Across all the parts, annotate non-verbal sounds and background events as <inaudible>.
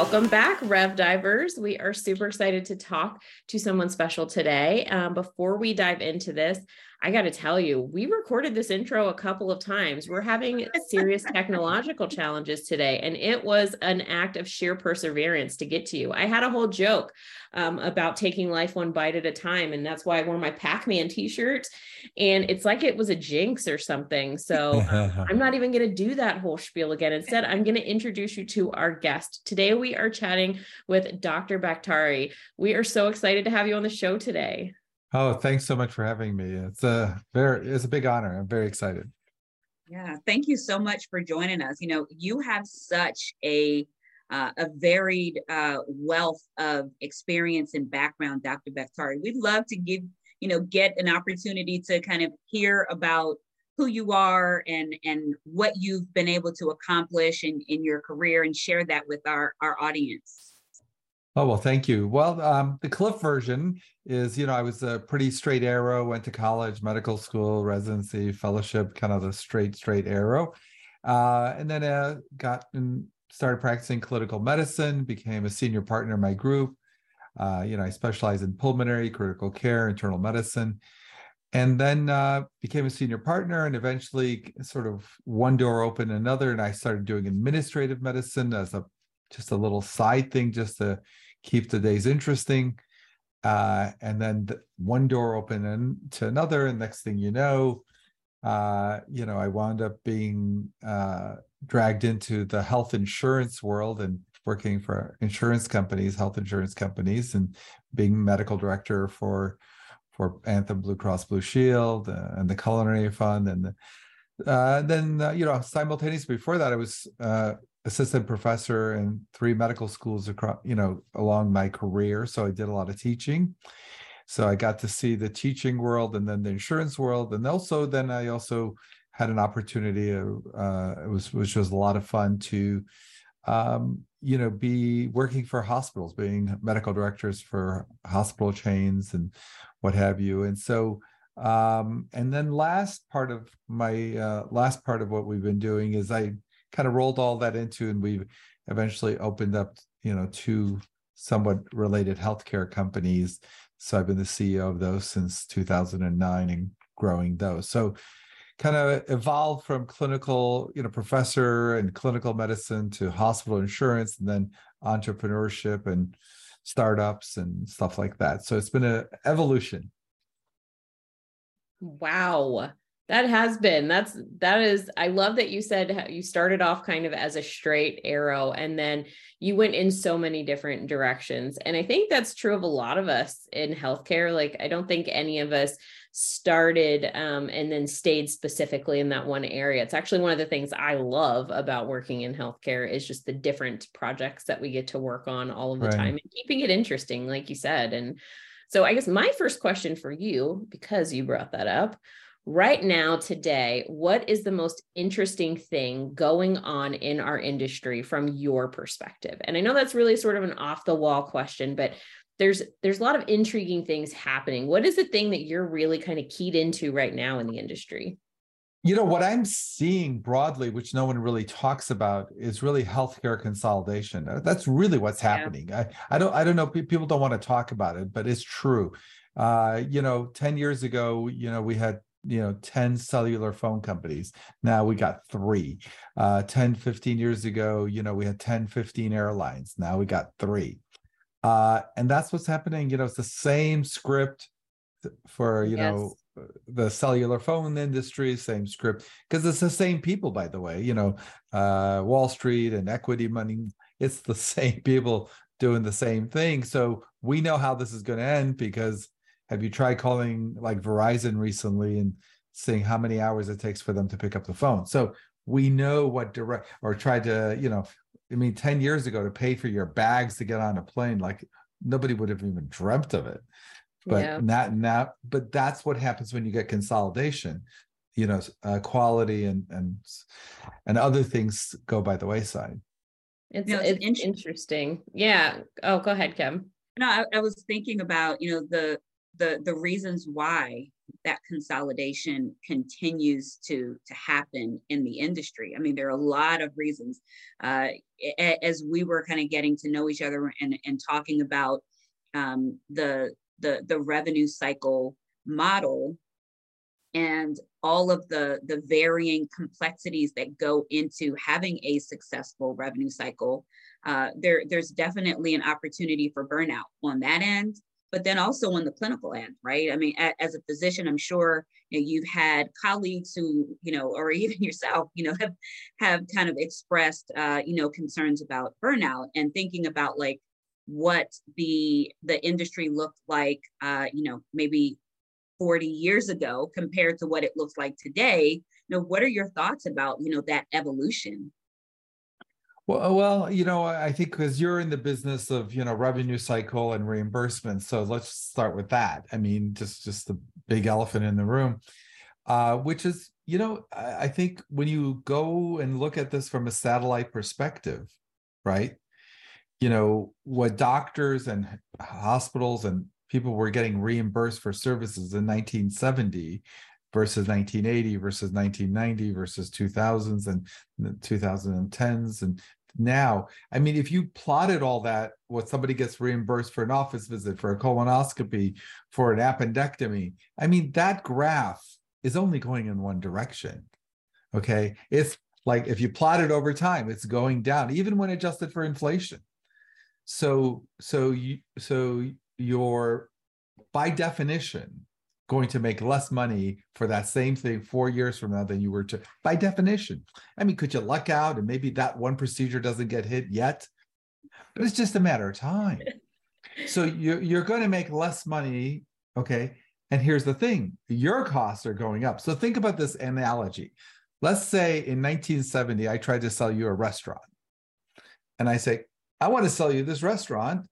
Welcome back, Rev Divers. We are super excited to talk to someone special today. Um, before we dive into this, I got to tell you, we recorded this intro a couple of times. We're having <laughs> serious technological challenges today, and it was an act of sheer perseverance to get to you. I had a whole joke um, about taking life one bite at a time, and that's why I wore my Pac Man t shirt. And it's like it was a jinx or something. So <laughs> I'm not even going to do that whole spiel again. Instead, I'm going to introduce you to our guest. Today, we are chatting with Dr. Bakhtari. We are so excited to have you on the show today. Oh, thanks so much for having me. It's a very it's a big honor. I'm very excited. Yeah, thank you so much for joining us. You know, you have such a uh, a varied uh, wealth of experience and background, Dr. Bakhtari. We'd love to give you know get an opportunity to kind of hear about who you are and and what you've been able to accomplish in in your career and share that with our our audience. Oh, well, thank you. Well, um, the Cliff version is, you know, I was a pretty straight arrow, went to college, medical school, residency, fellowship, kind of the straight, straight arrow. Uh, and then uh, got and started practicing clinical medicine, became a senior partner in my group. Uh, you know, I specialize in pulmonary, critical care, internal medicine. And then uh, became a senior partner and eventually sort of one door opened another. And I started doing administrative medicine as a just a little side thing just to keep the days interesting. Uh, and then the, one door opened to another, and next thing you know, uh, you know, I wound up being uh, dragged into the health insurance world and working for insurance companies, health insurance companies, and being medical director for for Anthem Blue Cross Blue Shield uh, and the Culinary Fund, and the, uh, then uh, you know simultaneously before that, I was assistant professor in three medical schools across, you know, along my career. So I did a lot of teaching. So I got to see the teaching world and then the insurance world, and also then I also had an opportunity. Uh, it was which was a lot of fun to, um, you know, be working for hospitals, being medical directors for hospital chains and what have you. And so, um, and then last part of my uh, last part of what we've been doing is I kind of rolled all that into, and we've eventually opened up, you know, two somewhat related healthcare companies. So I've been the CEO of those since 2009 and growing those. So kind of evolved from clinical, you know, professor and clinical medicine to hospital insurance and then entrepreneurship and startups and stuff like that. So it's been an evolution. Wow. That has been. That's that is I love that you said you started off kind of as a straight arrow and then you went in so many different directions. And I think that's true of a lot of us in healthcare. Like I don't think any of us started um, and then stayed specifically in that one area. It's actually one of the things I love about working in healthcare is just the different projects that we get to work on all of the right. time and keeping it interesting, like you said. And so I guess my first question for you, because you brought that up, right now, today, what is the most interesting thing going on in our industry from your perspective? And I know that's really sort of an off the wall question, but there's there's a lot of intriguing things happening. What is the thing that you're really kind of keyed into right now in the industry? You know, what I'm seeing broadly, which no one really talks about, is really healthcare consolidation. Uh, that's really what's happening. Yeah. I, I don't I don't know, people don't want to talk about it, but it's true. Uh, you know, 10 years ago, you know, we had you know 10 cellular phone companies. Now we got three. Uh 10 15 years ago you know we had 10 15 airlines. Now we got three. Uh and that's what's happening you know it's the same script for you yes. know the cellular phone industry same script because it's the same people by the way you know uh wall street and equity money it's the <laughs> same people doing the same thing. So we know how this is going to end because have you tried calling like Verizon recently and seeing how many hours it takes for them to pick up the phone? So we know what direct or tried to, you know, I mean, 10 years ago to pay for your bags to get on a plane, like nobody would have even dreamt of it. But yeah. not now, but that's what happens when you get consolidation. You know, uh, quality and and and other things go by the wayside. It's, you know, it's, it's interesting. Yeah. Oh, go ahead, Kim. No, I, I was thinking about you know the the the reasons why that consolidation continues to to happen in the industry. I mean, there are a lot of reasons. Uh, as we were kind of getting to know each other and, and talking about um, the the the revenue cycle model and all of the the varying complexities that go into having a successful revenue cycle uh, there there's definitely an opportunity for burnout on that end but then also on the clinical end right? I mean as a physician i'm sure you know, you've had colleagues who you know or <laughs> even yourself you know have have kind of expressed uh, you know concerns about burnout and thinking about like what the the industry looked like uh, you know maybe 40 years ago compared to what it looks like today. You know what are your thoughts about you know that evolution well, well, you know, I think because you're in the business of you know revenue cycle and reimbursement, so let's start with that. I mean, just just the big elephant in the room, uh, which is you know I, I think when you go and look at this from a satellite perspective, right? You know what doctors and hospitals and people were getting reimbursed for services in 1970 versus 1980 versus 1990 versus 2000s and 2010s and now. I mean if you plotted all that what somebody gets reimbursed for an office visit for a colonoscopy for an appendectomy i mean that graph is only going in one direction okay? It's like if you plot it over time it's going down even when adjusted for inflation. So so you so you're by definition going to make less money for that same thing four years from now than you were to by definition. I mean could you luck out and maybe that one procedure doesn't get hit yet? But it's just a matter of time. <laughs> So you're, you're going to make less money okay? And here's the thing your costs are going up. So think about this analogy. Let's say in 1970 i tried to sell you a restaurant. And i say i want to sell you this restaurant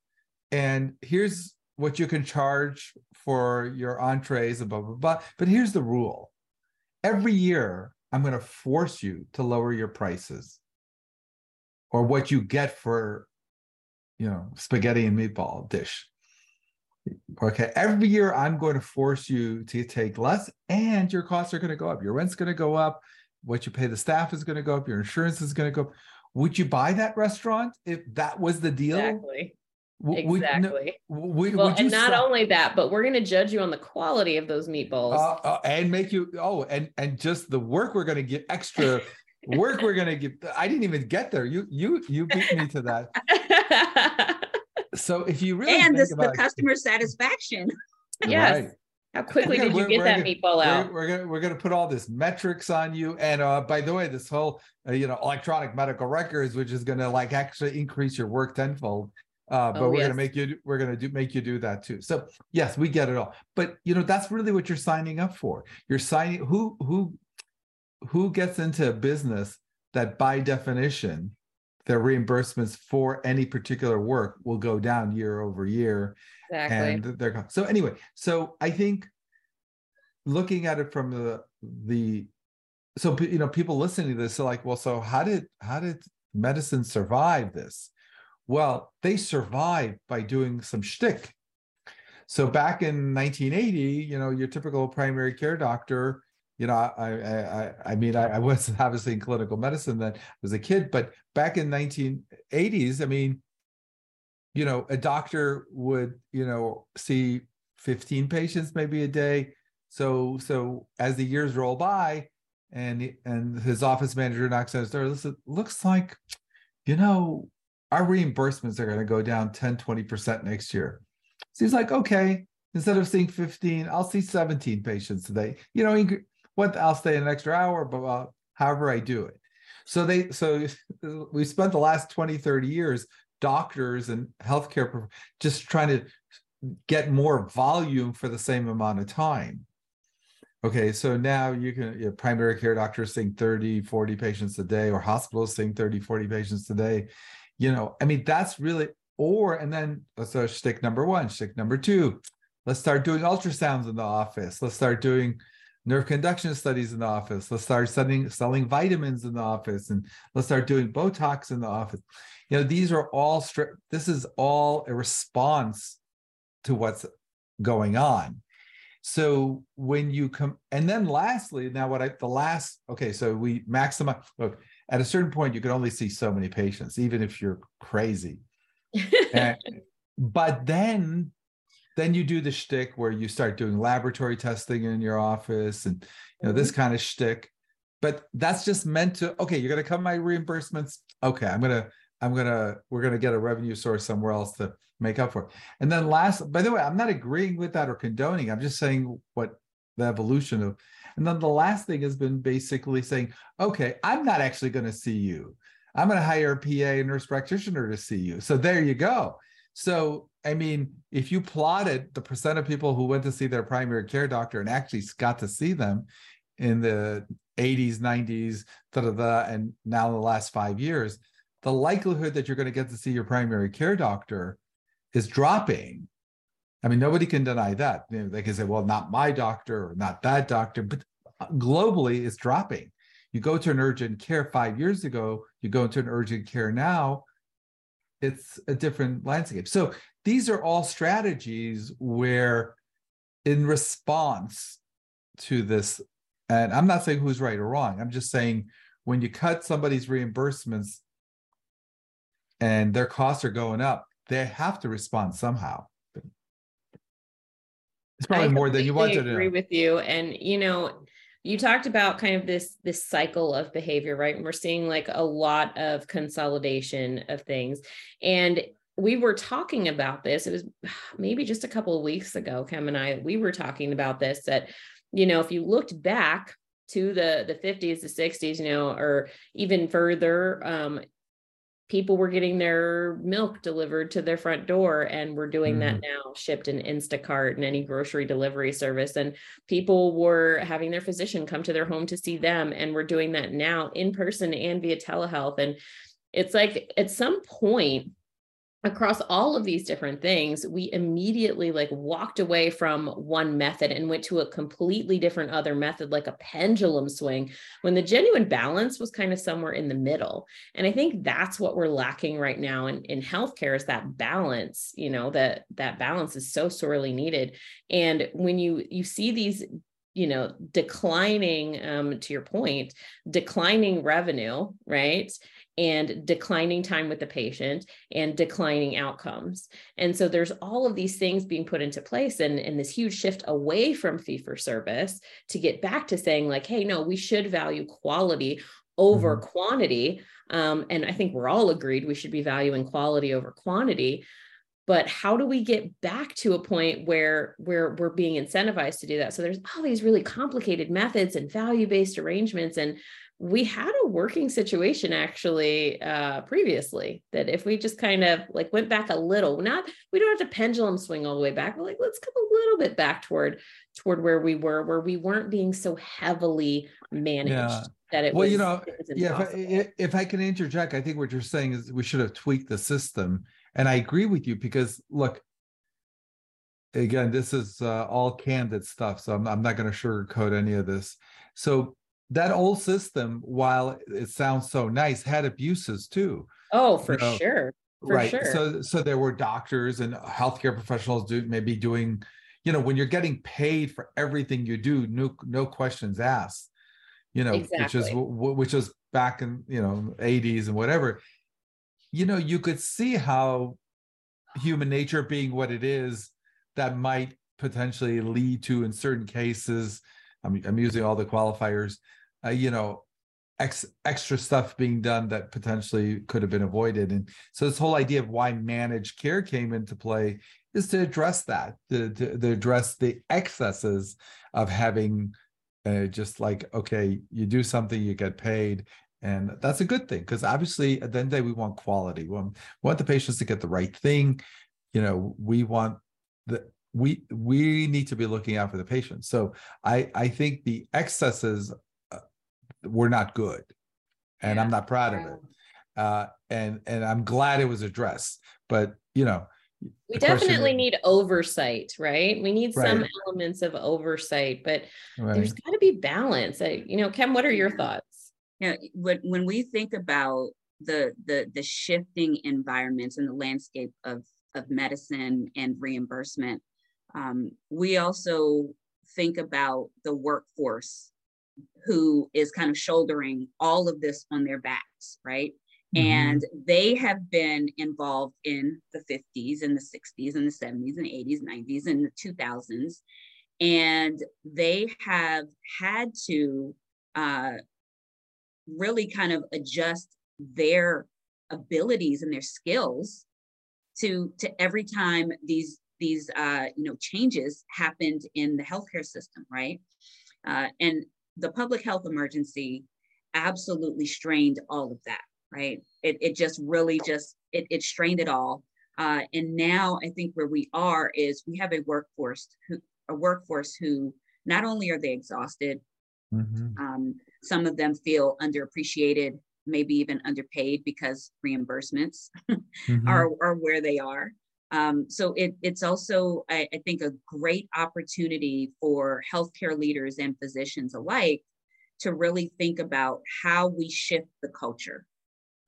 and here's what you can charge for your entrees and blah blah blah. But here's the rule: every year, I'm going to force you to lower your prices, or what you get for, you know, spaghetti and meatball dish. Okay, every year I'm going to force you to take less, and your costs are going to go up. Your rent's going to go up. What you pay the staff is going to go up. Your insurance is going to go up. Would you buy that restaurant if that was the deal? Exactly exactly. Would, well, and not only that, but we're going to judge you on the quality of those meatballs uh, uh, and make you. Oh, and and just the work we're going to get extra work we're going to give. I didn't even get there. You you you beat me to that. <laughs> so if you really and this the customer satisfaction. <laughs> Yes. Right. How quickly did you get that gonna, meatball out? We're, we're, gonna we're gonna put all this metrics on you, and uh, by the way, this whole uh, you know electronic medical records, which is gonna like actually increase your work tenfold uh, but oh, we're yes. gonna make you we're gonna do make you do that too. So yes we get it all. But you know that's really what you're signing up for. You're signing who who who gets into a business that by definition their reimbursements for any particular work will go down year over year exactly. and they're so anyway so i think looking at it from the the so you know people listening to this are like well so how did how did medicine survive this well, they survived by doing some shtick. So back in 1980, you know, your typical primary care doctor, you know, I I I, mean, I, I wasn't <laughs> obviously in clinical medicine then as a kid, but back in 1980s, I mean, you know, a doctor would, you know, see 15 patients maybe a day. So so as the years roll by, and and his office manager knocks on his door. Listen, looks like, you know, our reimbursements are going to go down 10, 20% next year. So he's like, okay, instead of seeing 15, I'll see 17 patients today. You know, what I'll stay an extra hour, but uh, however I do it. So they, so <laughs> we spent the last 20, 30 years, doctors and healthcare just trying to get more volume for the same amount of time. Okay, so now you can, you know, primary care doctors seeing 30, 40 patients a day, or hospitals seeing 30, 40 patients a day you know, I mean, that's really, or, and then so stick number one, stick number two, let's start doing ultrasounds in the office. Let's start doing nerve conduction studies in the office. Let's start selling, selling vitamins in the office and let's start doing Botox in the office. You know, these are all, this is all a response to what's going on. So when you come, and then lastly, now what I the last okay, so we maximize. Look, at a certain point, you can only see so many patients, even if you're crazy. <laughs> and, but then, then you do the shtick where you start doing laboratory testing in your office, and you know this mm-hmm. kind of shtick. But that's just meant to okay. You're gonna come my reimbursements. Okay, I'm gonna I'm gonna we're gonna get a revenue source somewhere else to make up for it. And then last, by the way, I'm not agreeing with that or condoning. I'm just saying what the evolution of. And then the last thing has been basically saying, okay, I'm not actually going to see you. I'm going to hire a PA and nurse practitioner to see you. So there you go. So I mean, if you plotted the percent of people who went to see their primary care doctor and actually got to see them in the 80s, 90s, da da da, and now in the last five years, the likelihood that you're going to get to see your primary care doctor is dropping. I mean, nobody can deny that. You know, they can say, well, not my doctor or not that doctor, but uh, globally it's dropping. You go to an urgent care five years ago, you go into an urgent care now, it's a different landscape. So these are all strategies where, in response to this, and I'm not saying who's right or wrong, I'm just saying when you cut somebody's reimbursements and their costs are going up, they have to respond somehow. It's probably I more than you want to agree with you. And you know, you talked about kind of this this cycle of behavior, right? And we're seeing like a lot of consolidation of things. And we were talking about this. It was <sighs> maybe just a couple of weeks ago, Kim and I, we were talking about this that, you know, if you looked back to the the 50s, the 60s, you know, or even further, um, people were getting their milk delivered to their front door and we're doing mm. that now shipped in instacart and any grocery delivery service and people were having their physician come to their home to see them and we're doing that now in person and via telehealth and it's like at some point across all of these different things we immediately like walked away from one method and went to a completely different other method like a pendulum swing when the genuine balance was kind of somewhere in the middle. And i think that's what we're lacking right now in, in healthcare is that balance you know that that balance is so sorely needed. And when you you see these you know declining um, to your point declining revenue right and declining time with the patient and declining outcomes. And so there's all of these things being put into place and, and this huge shift away from fee for service to get back to saying, like, hey, no, we should value quality over mm-hmm. quantity. Um, and I think we're all agreed we should be valuing quality over quantity. But how do we get back to a point where where we're being incentivized to do that? So there's all these really complicated methods and value-based arrangements. And we had a working situation actually uh previously that if we just kind of like went back a little not we don't have to pendulum swing all the way back but like let's come a little bit back toward toward where we were where we weren't being so heavily managed yeah. that it well was, you know yeah if I, if I can interject i think what you're saying is we should have tweaked the system and i agree with you because look again this is uh, all candid stuff so i'm, I'm not going to sugarcoat any of this so that old system, while it sounds so nice, had abuses too. Oh, for you know? sure. For right. Sure. So so there were doctors and healthcare professionals do maybe doing, you know, when you're getting paid for everything you do, no no questions asked. You know, exactly. which is which is back in you know 80s and whatever. You know, you could see how human nature being what it is, that might potentially lead to in certain cases. I'm, I'm using all the qualifiers uh, you know ex, extra stuff being done that potentially could have been avoided and so this whole idea of why managed care came into play is to address that to, to, to address the excesses of having uh, just like okay you do something you get paid and that's a good thing because obviously at the end of the day we want quality we want, we want the patients to get the right thing you know we want the we we need to be looking out for the patient so i i think the excesses were not good, and yeah. I'm not proud of it. Uh, and and I'm glad it was addressed. But you know, we definitely need oversight, right? We need right. some elements of oversight, but right. there's got to be balance. I, you know, Kim, what are your thoughts? You know, when when we think about the the the shifting environments and the landscape of of medicine and reimbursement, Um, we also think about the workforce who is kind of shouldering all of this on their backs, right? Mm-hmm. And they have been involved in the 50s and the 60s and the 70s and 80s, 90s, and the 2000s. And they have had to uh, really kind of adjust their abilities and their skills to to every time these these uh, you know changes happened in the healthcare system, right? Uh, and the public health emergency absolutely strained all of that, right? It, it just really just it, it strained it all. Uh, and now I think where we are is we have a workforce who a workforce who not only are they exhausted, mm-hmm. um, some of them feel underappreciated, maybe even underpaid because reimbursements <laughs> mm-hmm. are, are where they are. Um, so it, it's also, I, I, think, a great opportunity for healthcare leaders and physicians alike to really think about how we shift the culture,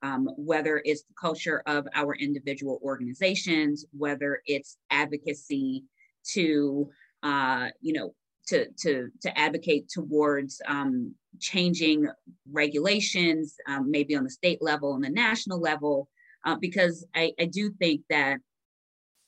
um, whether it's the culture of our individual organizations, whether it's advocacy to, uh, you know, to, to, to advocate towards um, changing regulations, um, maybe on the state level and the national level, uh, because I, I do think that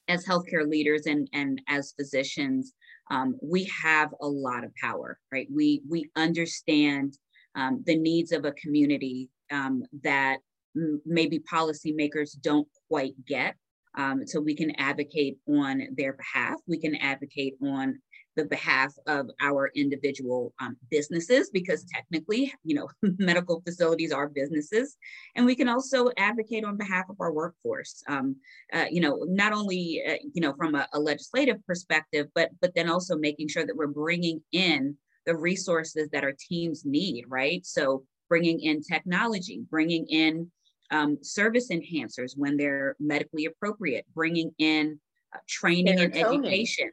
as healthcare leaders and, and as physicians, um, we have a lot of power, right? We, we understand um, the needs of a community um, that m- maybe policymakers don't quite get. Um, so we can advocate on their behalf. We can advocate on the behalf of our individual um, businesses because technically you know <laughs> medical facilities are businesses. And we can also advocate on behalf of our workforce um, uh, you know not only uh, you know from a, a, legislative perspective but but then also making sure that we're bringing in the resources that our teams need right? So bringing in technology bringing in um, service enhancers when they're medically appropriate bringing in uh, training and education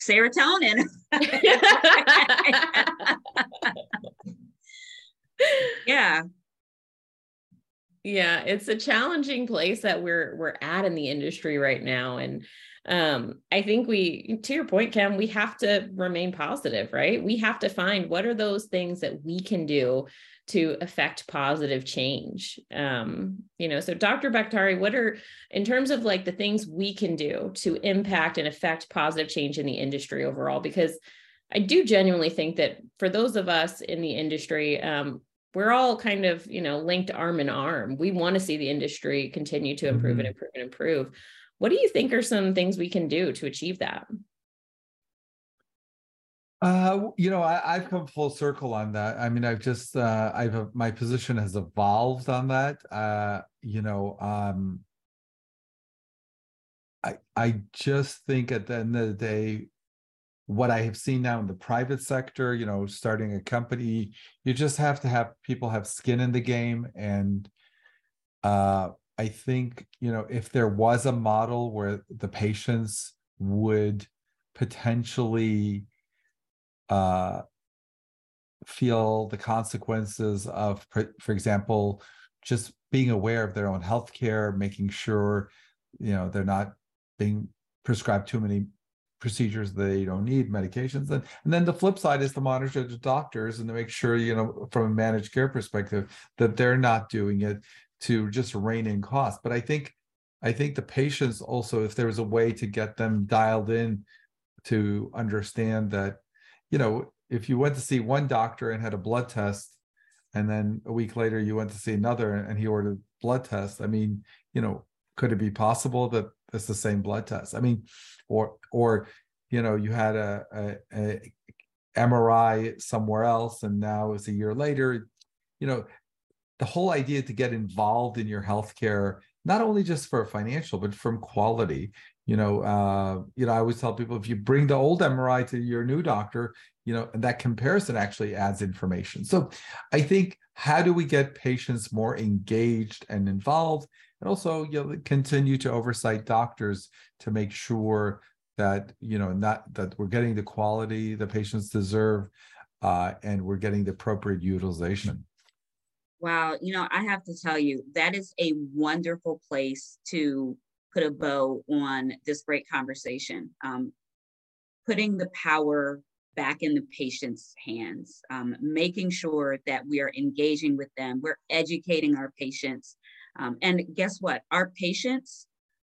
serotonin. <laughs> yeah. Yeah, it's a challenging place that we're we're at in the industry right now and um I think we to your point Kim, we have to remain positive, right? We have to find what are those things that we can do to affect positive change. Um you know so dr bakhtari what are in terms of like the things we can do to impact and affect positive change in the industry overall because i do genuinely think that for those of us in the industry um we're all kind of you know linked arm in arm. We want to see the industry continue to improve mm-hmm. and improve and improve. What do you think are some things we can do to achieve that uh, you know, I, have come full circle on that. I mean, I've just, uh, I've, my position has evolved on that. Uh, you know, um, I, I just think at the end of the day, what I have seen now in the private sector, you know, starting a company, you just have to have people have skin in the game. And uh, I think, you know, if there was a model where the patients would potentially uh, feel the consequences of, for example, just being aware of their own health care, making sure, you know, they're not being prescribed too many procedures they don't need, medications. And, and then the flip side is to monitor the doctors and to make sure, you know, from a managed care perspective, that they're not doing it to just rein in costs. But I think I think the patients also, if there was a way to get them dialed in to understand that you know, if you went to see one doctor and had a blood test, and then a week later you went to see another and he ordered blood test, I mean, you know, could it be possible that it's the same blood test? I mean, or or you know, you had a, a, a MRI somewhere else, and now it's a year later. You know, the whole idea to get involved in your healthcare, not only just for financial, but from quality you know uh, you know i always tell people if you bring the old mri to your new doctor you know and that comparison actually adds information. So i think how do we get patients more engaged and involved? And also you know continue to oversight doctors to make sure that you know not that we're getting the quality the patients deserve uh, and we're getting the appropriate utilization. Wow. You know i have to tell you that is a wonderful place to put a bow on this great conversation. Um, putting the power back in the patient's hands, um, making sure that we are engaging with them, we're educating our patients. Um, and guess what? Our patients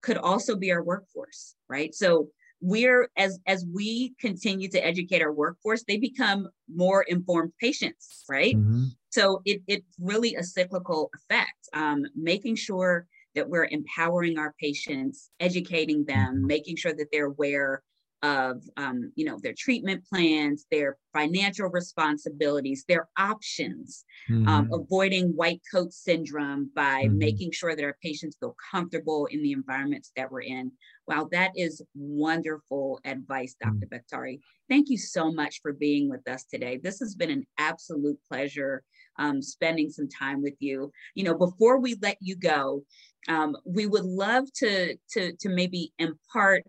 could also be our workforce, right? So we're as as we continue to educate our workforce, they become more informed patients, right? Mm-hmm. So it, it's really a cyclical effect. Um, making sure that we're empowering our patients, educating them, mm-hmm. making sure that they're aware of um, you know their treatment plans their financial responsibilities their options um, mm-hmm. um, avoiding white coat syndrome by mm-hmm. making sure that our patients feel comfortable in the environments that we're in wow that is wonderful advice dr mm-hmm. Bakhtari thank you so much for being with us today this has been an absolute pleasure um, spending some time with you you know before we let you go um, we would love to to to maybe impart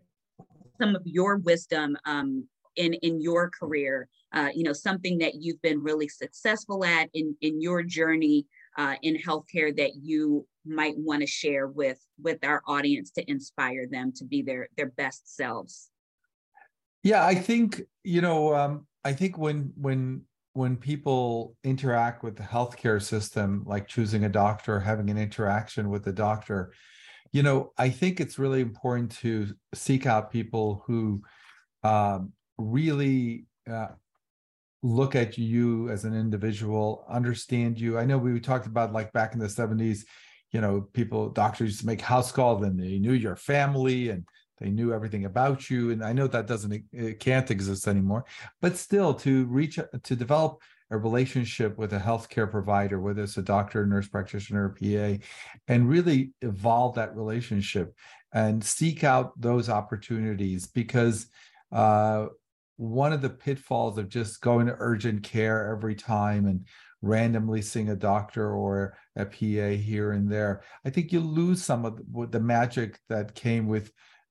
some of your wisdom um, in in your career. Uh, you know, something that you've been really successful at in in your journey uh, in healthcare that you might want to share with with our audience to inspire them to be their their best selves. Yeah, I think you know. Um, I think when when when people interact with the healthcare system, like choosing a doctor, having an interaction with the doctor, you know, I think it's really important to seek out people who um, really uh, look at you as an individual, understand you. I know we talked about like back in the 70s, you know, people, doctors used to make house calls and they knew your family and they knew everything about you. And I know that doesn't, it can't exist anymore, but still to reach, to develop a relationship with a healthcare provider, whether it's a doctor, nurse practitioner, PA, and really evolve that relationship and seek out those opportunities because uh, one of the pitfalls of just going to urgent care every time and randomly seeing a doctor or a PA here and there, I think you lose some of the, the magic that came with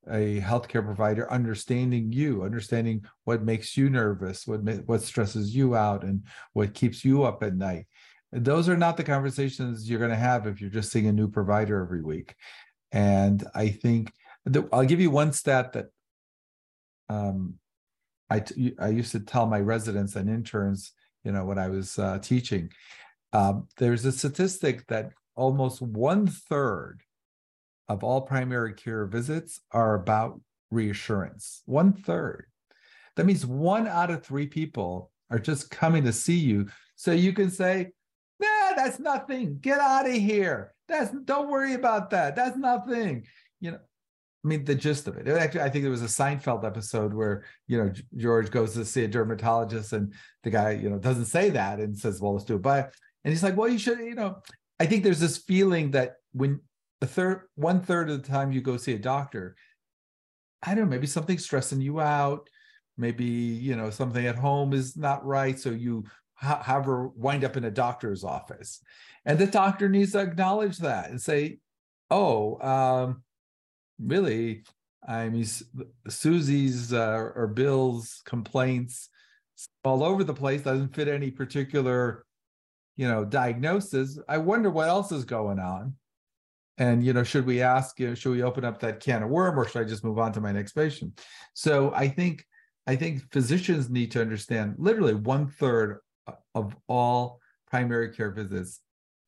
a healthcare provider understanding you understanding what makes you nervous what what stresses you out and what keeps you up at night. Those are not the conversations you're going to have if you're just seeing a new provider every week. And i think the, i'll give you one stat that um, I, I used to tell my residents and interns you know when i was uh, teaching. Um, there's a statistic that almost one third of all primary care visits are about reassurance. One third. That means one out of three people are just coming to see you so you can say, nah, that's nothing. Get out of here. That's don't worry about that. That's nothing. You know, I mean, the gist of it. Actually, I think there was a Seinfeld episode where you know George goes to see a dermatologist, and the guy you know doesn't say that and says, "Well, let's do it." But and he's like, "Well, you should." You know, I think there's this feeling that when a third one third of the time you go see a doctor i don't know maybe something's stressing you out. Maybe you know something at home is not right so you her wind up in a doctor's office. And the doctor needs to acknowledge that and say oh um really? I mean susie's uh, or bill's complaints all over the place doesn't fit any particular you know diagnosis. I wonder what else is going on and you know should we ask you know, should we open up that can of worm or should i just move on to my next patient? So i think i think physicians need to understand literally one third of all primary care visits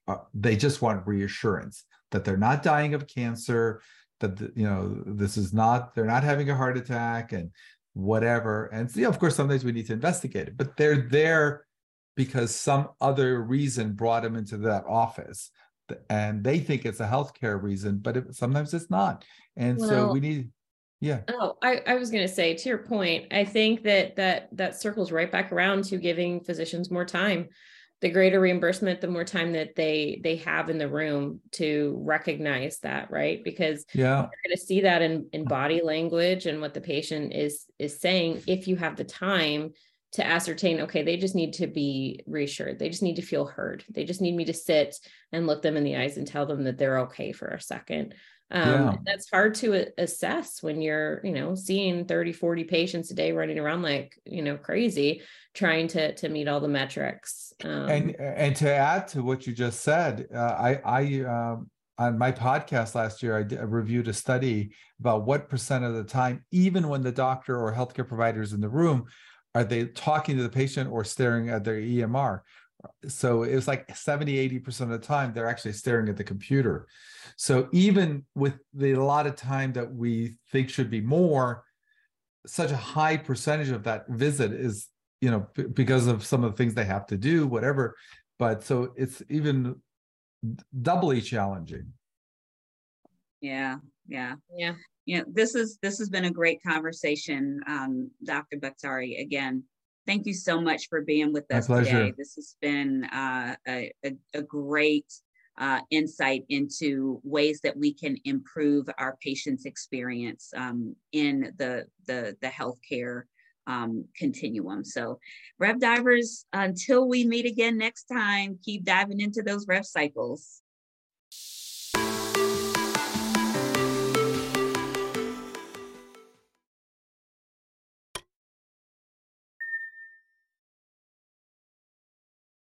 uh, they just want reassurance that they're not dying of cancer that the, you know this is not they're not having a heart attack and whatever. And so, of course sometimes we need to investigate it but they're there because some other reason brought them into that office and they think it's a healthcare reason, but it, sometimes it's not. And well, so we need, yeah. Oh, I, I was going to say to your point, I think that that that circles right back around to giving physicians more time. The greater reimbursement, the more time that they they have in the room to recognize that, right? Because yeah, you're going to see that in in mm. body language and what the patient is is saying. If you have the time to ascertain okay they just need to be reassured. They just need to feel heard. They just need me to sit and look them in the eyes and tell them that they're okay for a second. Um, yeah. that's hard to assess when you're you know seeing 30 40 patients a day running around like you know crazy trying to to meet all the metrics um, and and to add to what you just said uh, i i um, on my podcast last year, I, did, I reviewed a study about what percent of the time, even when the doctor or healthcare provider is in the room, are they talking to the patient or staring at their EMR? So it was like 70, 80% of the time, they're actually staring at the computer. So even with the a lot of time that we think should be more, such a high percentage of that visit is, you know, b- because of some of the things they have to do, whatever. But so it's even doubly challenging. Yeah, yeah, Yeah. you know, this is this has been a great conversation, um, Dr. Bakhtari. Again, thank you so much for being with us today. This has been uh, a, a, a great uh, insight into ways that we can improve our patients' experience um, in the the the healthcare um, continuum. So, Rev Divers, until we meet again next time, keep diving into those rev cycles.